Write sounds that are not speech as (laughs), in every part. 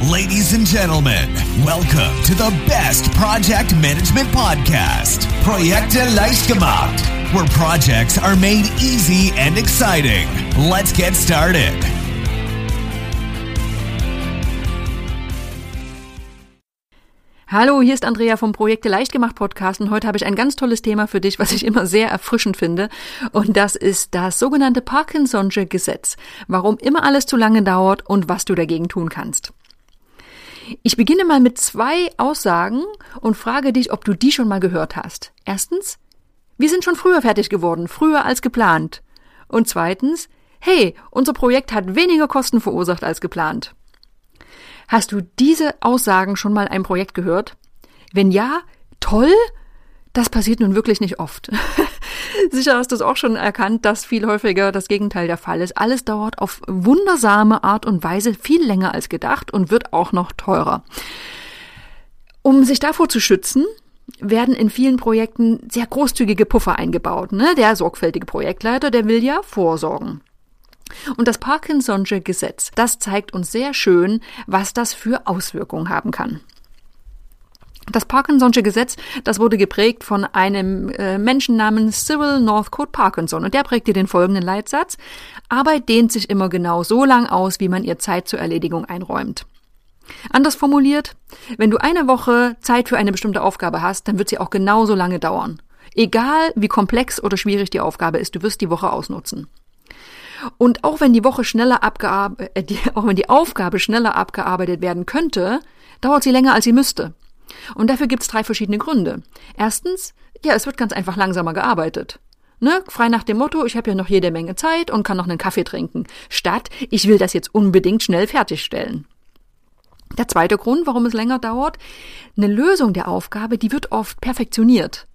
Ladies and gentlemen, welcome to the best project management podcast, Projekte leicht gemacht, where projects are made easy and exciting. Let's get started. Hallo, hier ist Andrea vom Projekte leicht gemacht Podcast und heute habe ich ein ganz tolles Thema für dich, was ich immer sehr erfrischend finde und das ist das sogenannte Parkinson'sche Gesetz. Warum immer alles zu lange dauert und was du dagegen tun kannst. Ich beginne mal mit zwei Aussagen und frage dich, ob du die schon mal gehört hast. Erstens, wir sind schon früher fertig geworden, früher als geplant. Und zweitens, hey, unser Projekt hat weniger Kosten verursacht als geplant. Hast du diese Aussagen schon mal einem Projekt gehört? Wenn ja, toll. Das passiert nun wirklich nicht oft. (laughs) (laughs) Sicher hast du es auch schon erkannt, dass viel häufiger das Gegenteil der Fall ist. Alles dauert auf wundersame Art und Weise viel länger als gedacht und wird auch noch teurer. Um sich davor zu schützen, werden in vielen Projekten sehr großzügige Puffer eingebaut. Ne? Der sorgfältige Projektleiter, der will ja vorsorgen. Und das Parkinson'sche Gesetz, das zeigt uns sehr schön, was das für Auswirkungen haben kann. Das Parkinson'sche Gesetz, das wurde geprägt von einem äh, Menschen namens Cyril Northcote Parkinson und der prägte den folgenden Leitsatz: Arbeit dehnt sich immer genau so lang aus, wie man ihr Zeit zur Erledigung einräumt. Anders formuliert, wenn du eine Woche Zeit für eine bestimmte Aufgabe hast, dann wird sie auch genauso lange dauern. Egal wie komplex oder schwierig die Aufgabe ist, du wirst die Woche ausnutzen. Und auch wenn die Woche schneller abgearbeitet, äh, (laughs) auch wenn die Aufgabe schneller abgearbeitet werden könnte, dauert sie länger als sie müsste. Und dafür gibt es drei verschiedene Gründe. Erstens, ja, es wird ganz einfach langsamer gearbeitet. Ne? Frei nach dem Motto, ich habe ja noch jede Menge Zeit und kann noch einen Kaffee trinken, statt ich will das jetzt unbedingt schnell fertigstellen. Der zweite Grund, warum es länger dauert, eine Lösung der Aufgabe, die wird oft perfektioniert.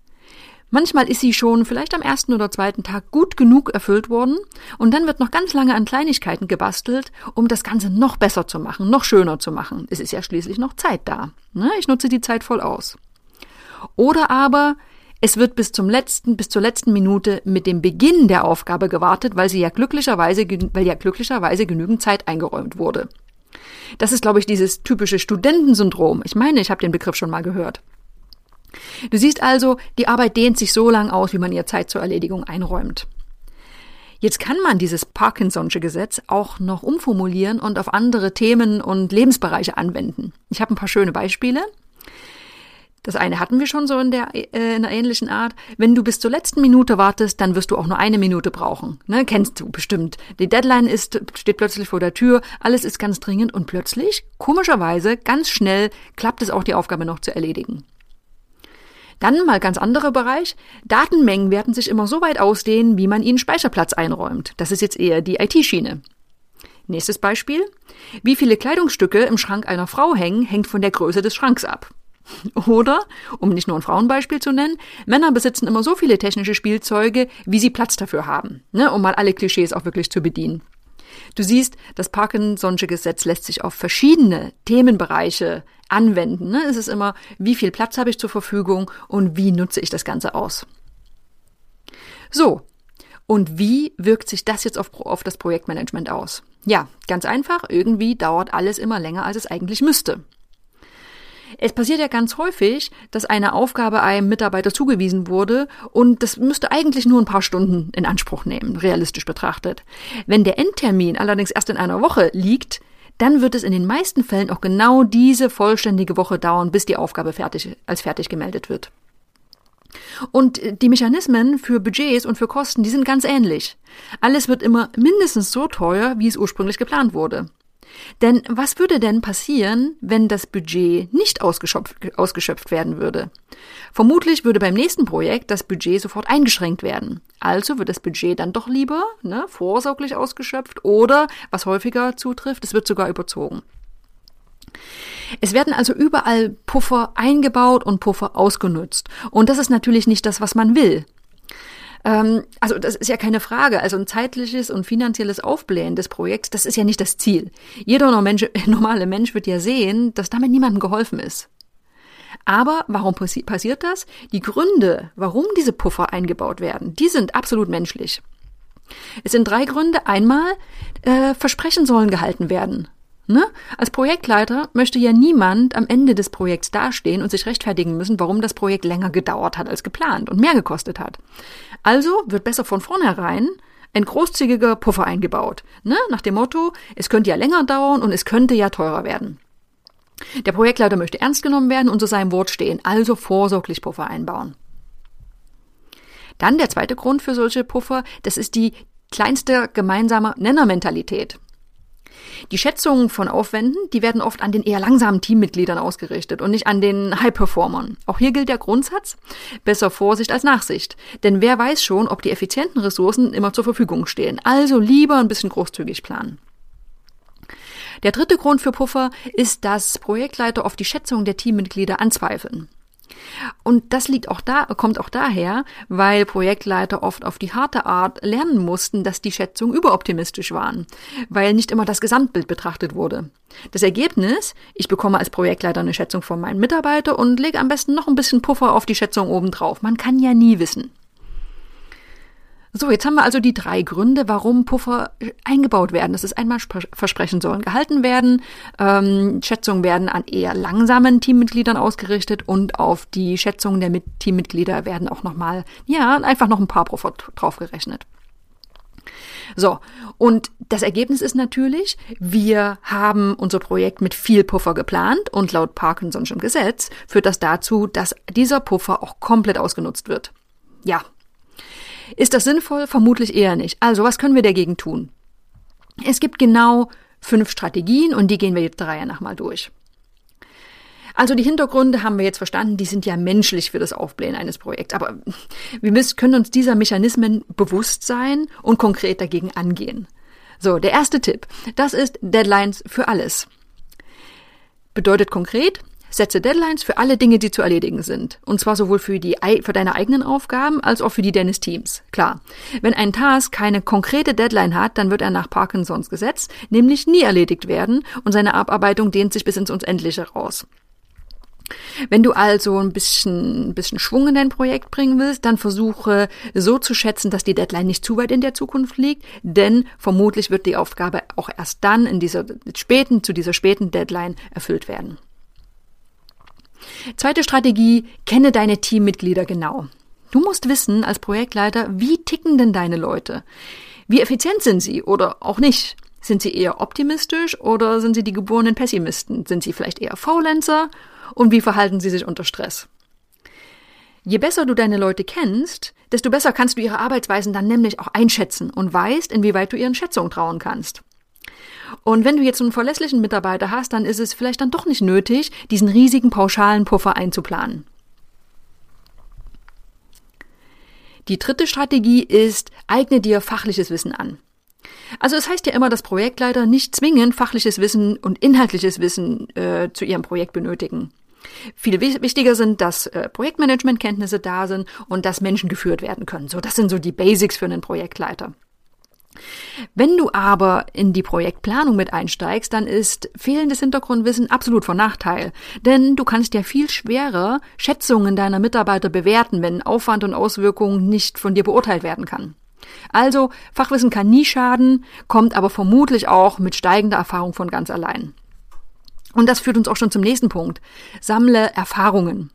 Manchmal ist sie schon vielleicht am ersten oder zweiten Tag gut genug erfüllt worden und dann wird noch ganz lange an Kleinigkeiten gebastelt, um das Ganze noch besser zu machen, noch schöner zu machen. Es ist ja schließlich noch Zeit da. Ne? Ich nutze die Zeit voll aus. Oder aber es wird bis zum letzten, bis zur letzten Minute mit dem Beginn der Aufgabe gewartet, weil sie ja glücklicherweise, weil ja glücklicherweise genügend Zeit eingeräumt wurde. Das ist, glaube ich, dieses typische Studentensyndrom. Ich meine, ich habe den Begriff schon mal gehört. Du siehst also, die Arbeit dehnt sich so lang aus, wie man ihr Zeit zur Erledigung einräumt. Jetzt kann man dieses Parkinson'sche Gesetz auch noch umformulieren und auf andere Themen und Lebensbereiche anwenden. Ich habe ein paar schöne Beispiele. Das eine hatten wir schon so in der äh, in einer ähnlichen Art. Wenn du bis zur letzten Minute wartest, dann wirst du auch nur eine Minute brauchen. Ne? Kennst du bestimmt. Die Deadline ist steht plötzlich vor der Tür, alles ist ganz dringend und plötzlich, komischerweise, ganz schnell klappt es auch die Aufgabe noch zu erledigen. Dann mal ganz anderer Bereich. Datenmengen werden sich immer so weit ausdehnen, wie man ihnen Speicherplatz einräumt. Das ist jetzt eher die IT-Schiene. Nächstes Beispiel. Wie viele Kleidungsstücke im Schrank einer Frau hängen, hängt von der Größe des Schranks ab. (laughs) Oder, um nicht nur ein Frauenbeispiel zu nennen, Männer besitzen immer so viele technische Spielzeuge, wie sie Platz dafür haben, ne, um mal alle Klischees auch wirklich zu bedienen. Du siehst, das Parkinson'sche Gesetz lässt sich auf verschiedene Themenbereiche anwenden. Ne? Es ist immer, wie viel Platz habe ich zur Verfügung und wie nutze ich das Ganze aus. So, und wie wirkt sich das jetzt auf, auf das Projektmanagement aus? Ja, ganz einfach, irgendwie dauert alles immer länger, als es eigentlich müsste. Es passiert ja ganz häufig, dass eine Aufgabe einem Mitarbeiter zugewiesen wurde und das müsste eigentlich nur ein paar Stunden in Anspruch nehmen, realistisch betrachtet. Wenn der Endtermin allerdings erst in einer Woche liegt, dann wird es in den meisten Fällen auch genau diese vollständige Woche dauern, bis die Aufgabe fertig, als fertig gemeldet wird. Und die Mechanismen für Budgets und für Kosten, die sind ganz ähnlich. Alles wird immer mindestens so teuer, wie es ursprünglich geplant wurde. Denn was würde denn passieren, wenn das Budget nicht ausgeschöpft, ausgeschöpft werden würde? Vermutlich würde beim nächsten Projekt das Budget sofort eingeschränkt werden. Also wird das Budget dann doch lieber ne, vorsorglich ausgeschöpft oder, was häufiger zutrifft, es wird sogar überzogen. Es werden also überall Puffer eingebaut und Puffer ausgenutzt. Und das ist natürlich nicht das, was man will. Ähm, also das ist ja keine Frage. Also ein zeitliches und finanzielles Aufblähen des Projekts, das ist ja nicht das Ziel. Jeder (laughs) normale Mensch wird ja sehen, dass damit niemandem geholfen ist. Aber warum passi passiert das? Die Gründe, warum diese Puffer eingebaut werden, die sind absolut menschlich. Es sind drei Gründe. Einmal, äh, Versprechen sollen gehalten werden. Ne? Als Projektleiter möchte ja niemand am Ende des Projekts dastehen und sich rechtfertigen müssen, warum das Projekt länger gedauert hat als geplant und mehr gekostet hat. Also wird besser von vornherein ein großzügiger Puffer eingebaut. Ne? Nach dem Motto, es könnte ja länger dauern und es könnte ja teurer werden. Der Projektleiter möchte ernst genommen werden und zu seinem Wort stehen, also vorsorglich Puffer einbauen. Dann der zweite Grund für solche Puffer, das ist die kleinste gemeinsame Nennermentalität. Die Schätzungen von Aufwänden, die werden oft an den eher langsamen Teammitgliedern ausgerichtet und nicht an den High-Performern. Auch hier gilt der Grundsatz, besser Vorsicht als Nachsicht. Denn wer weiß schon, ob die effizienten Ressourcen immer zur Verfügung stehen. Also lieber ein bisschen großzügig planen. Der dritte Grund für Puffer ist, dass Projektleiter oft die Schätzung der Teammitglieder anzweifeln. Und das liegt auch da, kommt auch daher, weil Projektleiter oft auf die harte Art lernen mussten, dass die Schätzungen überoptimistisch waren, weil nicht immer das Gesamtbild betrachtet wurde. Das Ergebnis, ich bekomme als Projektleiter eine Schätzung von meinen Mitarbeitern und lege am besten noch ein bisschen Puffer auf die Schätzung obendrauf. Man kann ja nie wissen. So, jetzt haben wir also die drei Gründe, warum Puffer eingebaut werden. Das ist einmal Versprechen sollen gehalten werden, ähm, Schätzungen werden an eher langsamen Teammitgliedern ausgerichtet und auf die Schätzungen der Teammitglieder werden auch nochmal, ja, einfach noch ein paar Puffer draufgerechnet. So, und das Ergebnis ist natürlich, wir haben unser Projekt mit viel Puffer geplant und laut Parkinson'schem Gesetz führt das dazu, dass dieser Puffer auch komplett ausgenutzt wird. Ja, ist das sinnvoll? Vermutlich eher nicht. Also, was können wir dagegen tun? Es gibt genau fünf Strategien und die gehen wir jetzt der Reihe nach mal durch. Also die Hintergründe haben wir jetzt verstanden, die sind ja menschlich für das Aufblähen eines Projekts. Aber wir müssen, können uns dieser Mechanismen bewusst sein und konkret dagegen angehen. So, der erste Tipp, das ist Deadlines für alles. Bedeutet konkret, Setze Deadlines für alle Dinge, die zu erledigen sind. Und zwar sowohl für, die, für deine eigenen Aufgaben als auch für die deines Teams. Klar. Wenn ein Task keine konkrete Deadline hat, dann wird er nach Parkinsons Gesetz nämlich nie erledigt werden und seine Abarbeitung dehnt sich bis ins Unendliche raus. Wenn du also ein bisschen, ein bisschen Schwung in dein Projekt bringen willst, dann versuche so zu schätzen, dass die Deadline nicht zu weit in der Zukunft liegt, denn vermutlich wird die Aufgabe auch erst dann in dieser späten, zu dieser späten Deadline erfüllt werden. Zweite Strategie, kenne deine Teammitglieder genau. Du musst wissen als Projektleiter, wie ticken denn deine Leute? Wie effizient sind sie oder auch nicht? Sind sie eher optimistisch oder sind sie die geborenen Pessimisten? Sind sie vielleicht eher Faulenzer? Und wie verhalten sie sich unter Stress? Je besser du deine Leute kennst, desto besser kannst du ihre Arbeitsweisen dann nämlich auch einschätzen und weißt, inwieweit du ihren Schätzungen trauen kannst. Und wenn du jetzt einen verlässlichen Mitarbeiter hast, dann ist es vielleicht dann doch nicht nötig, diesen riesigen pauschalen Puffer einzuplanen. Die dritte Strategie ist, eigne dir fachliches Wissen an. Also es heißt ja immer, dass Projektleiter nicht zwingend fachliches Wissen und inhaltliches Wissen äh, zu ihrem Projekt benötigen. Viel wichtiger sind, dass äh, Projektmanagementkenntnisse da sind und dass Menschen geführt werden können. So, das sind so die Basics für einen Projektleiter. Wenn du aber in die Projektplanung mit einsteigst, dann ist fehlendes Hintergrundwissen absolut von Nachteil. Denn du kannst ja viel schwerer Schätzungen deiner Mitarbeiter bewerten, wenn Aufwand und Auswirkungen nicht von dir beurteilt werden kann. Also, Fachwissen kann nie schaden, kommt aber vermutlich auch mit steigender Erfahrung von ganz allein. Und das führt uns auch schon zum nächsten Punkt. Sammle Erfahrungen.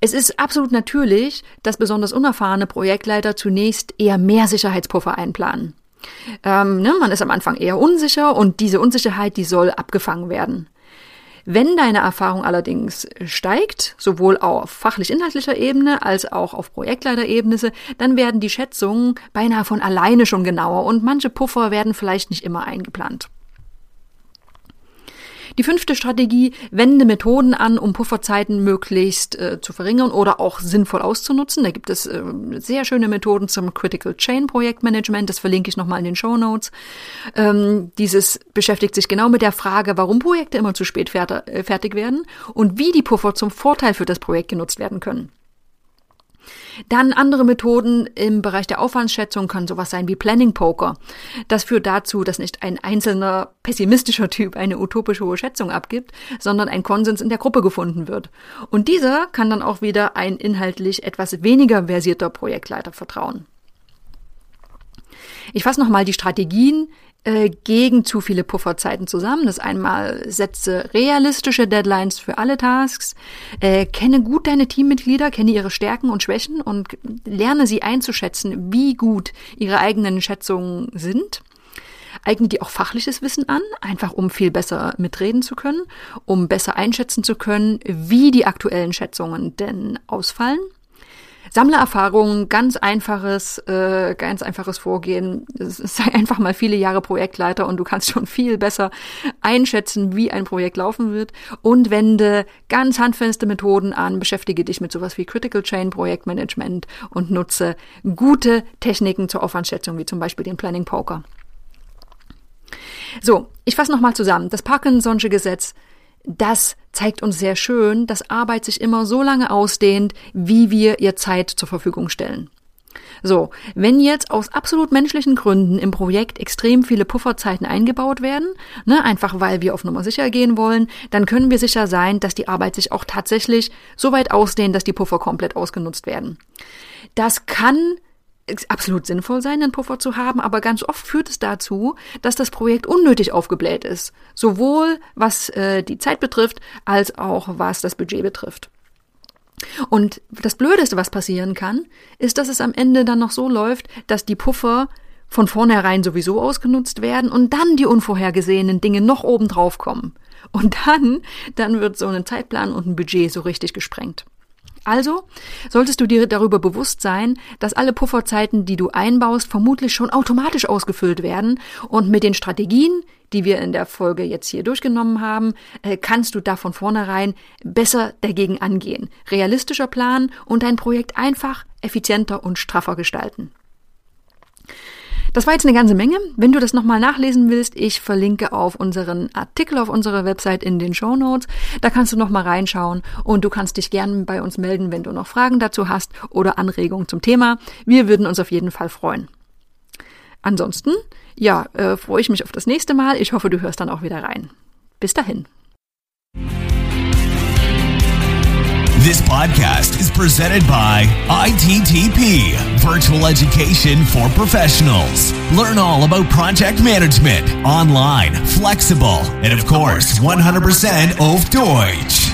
Es ist absolut natürlich, dass besonders unerfahrene Projektleiter zunächst eher mehr Sicherheitspuffer einplanen. Ähm, ne, man ist am Anfang eher unsicher und diese Unsicherheit, die soll abgefangen werden. Wenn deine Erfahrung allerdings steigt, sowohl auf fachlich-inhaltlicher Ebene als auch auf Projektleiterebene, dann werden die Schätzungen beinahe von alleine schon genauer und manche Puffer werden vielleicht nicht immer eingeplant. Die fünfte Strategie, wende Methoden an, um Pufferzeiten möglichst äh, zu verringern oder auch sinnvoll auszunutzen. Da gibt es äh, sehr schöne Methoden zum Critical Chain Projektmanagement. Das verlinke ich nochmal in den Show Notes. Ähm, dieses beschäftigt sich genau mit der Frage, warum Projekte immer zu spät äh, fertig werden und wie die Puffer zum Vorteil für das Projekt genutzt werden können. Dann andere Methoden im Bereich der Aufwandsschätzung können sowas sein wie Planning Poker. Das führt dazu, dass nicht ein einzelner pessimistischer Typ eine utopisch hohe Schätzung abgibt, sondern ein Konsens in der Gruppe gefunden wird. Und dieser kann dann auch wieder ein inhaltlich etwas weniger versierter Projektleiter vertrauen. Ich fasse nochmal die Strategien äh, gegen zu viele Pufferzeiten zusammen. Das einmal setze realistische Deadlines für alle Tasks, äh, kenne gut deine Teammitglieder, kenne ihre Stärken und Schwächen und lerne sie einzuschätzen, wie gut ihre eigenen Schätzungen sind. Eigne dir auch fachliches Wissen an, einfach um viel besser mitreden zu können, um besser einschätzen zu können, wie die aktuellen Schätzungen denn ausfallen. Sammle Erfahrungen, ganz einfaches, äh, ganz einfaches Vorgehen. Sei (laughs) einfach mal viele Jahre Projektleiter und du kannst schon viel besser einschätzen, wie ein Projekt laufen wird und wende ganz handfeste Methoden an, beschäftige dich mit sowas wie Critical Chain Projektmanagement und nutze gute Techniken zur Aufwandschätzung, wie zum Beispiel den Planning Poker. So, ich fasse nochmal zusammen. Das Parkinson'sche Gesetz das zeigt uns sehr schön, dass Arbeit sich immer so lange ausdehnt, wie wir ihr Zeit zur Verfügung stellen. So, wenn jetzt aus absolut menschlichen Gründen im Projekt extrem viele Pufferzeiten eingebaut werden, ne, einfach weil wir auf Nummer sicher gehen wollen, dann können wir sicher sein, dass die Arbeit sich auch tatsächlich so weit ausdehnt, dass die Puffer komplett ausgenutzt werden. Das kann absolut sinnvoll sein, einen Puffer zu haben, aber ganz oft führt es dazu, dass das Projekt unnötig aufgebläht ist. Sowohl was äh, die Zeit betrifft, als auch was das Budget betrifft. Und das Blödeste, was passieren kann, ist, dass es am Ende dann noch so läuft, dass die Puffer von vornherein sowieso ausgenutzt werden und dann die unvorhergesehenen Dinge noch oben drauf kommen. Und dann, dann wird so ein Zeitplan und ein Budget so richtig gesprengt. Also solltest du dir darüber bewusst sein, dass alle Pufferzeiten, die du einbaust, vermutlich schon automatisch ausgefüllt werden und mit den Strategien, die wir in der Folge jetzt hier durchgenommen haben, äh, kannst du da von vornherein besser dagegen angehen, realistischer planen und dein Projekt einfach effizienter und straffer gestalten. Das war jetzt eine ganze Menge. Wenn du das nochmal nachlesen willst, ich verlinke auf unseren Artikel auf unserer Website in den Show Notes. Da kannst du nochmal reinschauen und du kannst dich gerne bei uns melden, wenn du noch Fragen dazu hast oder Anregungen zum Thema. Wir würden uns auf jeden Fall freuen. Ansonsten, ja, äh, freue ich mich auf das nächste Mal. Ich hoffe, du hörst dann auch wieder rein. Bis dahin. This podcast is presented by ITTP, Virtual Education for Professionals. Learn all about project management, online, flexible, and of course, 100% auf Deutsch.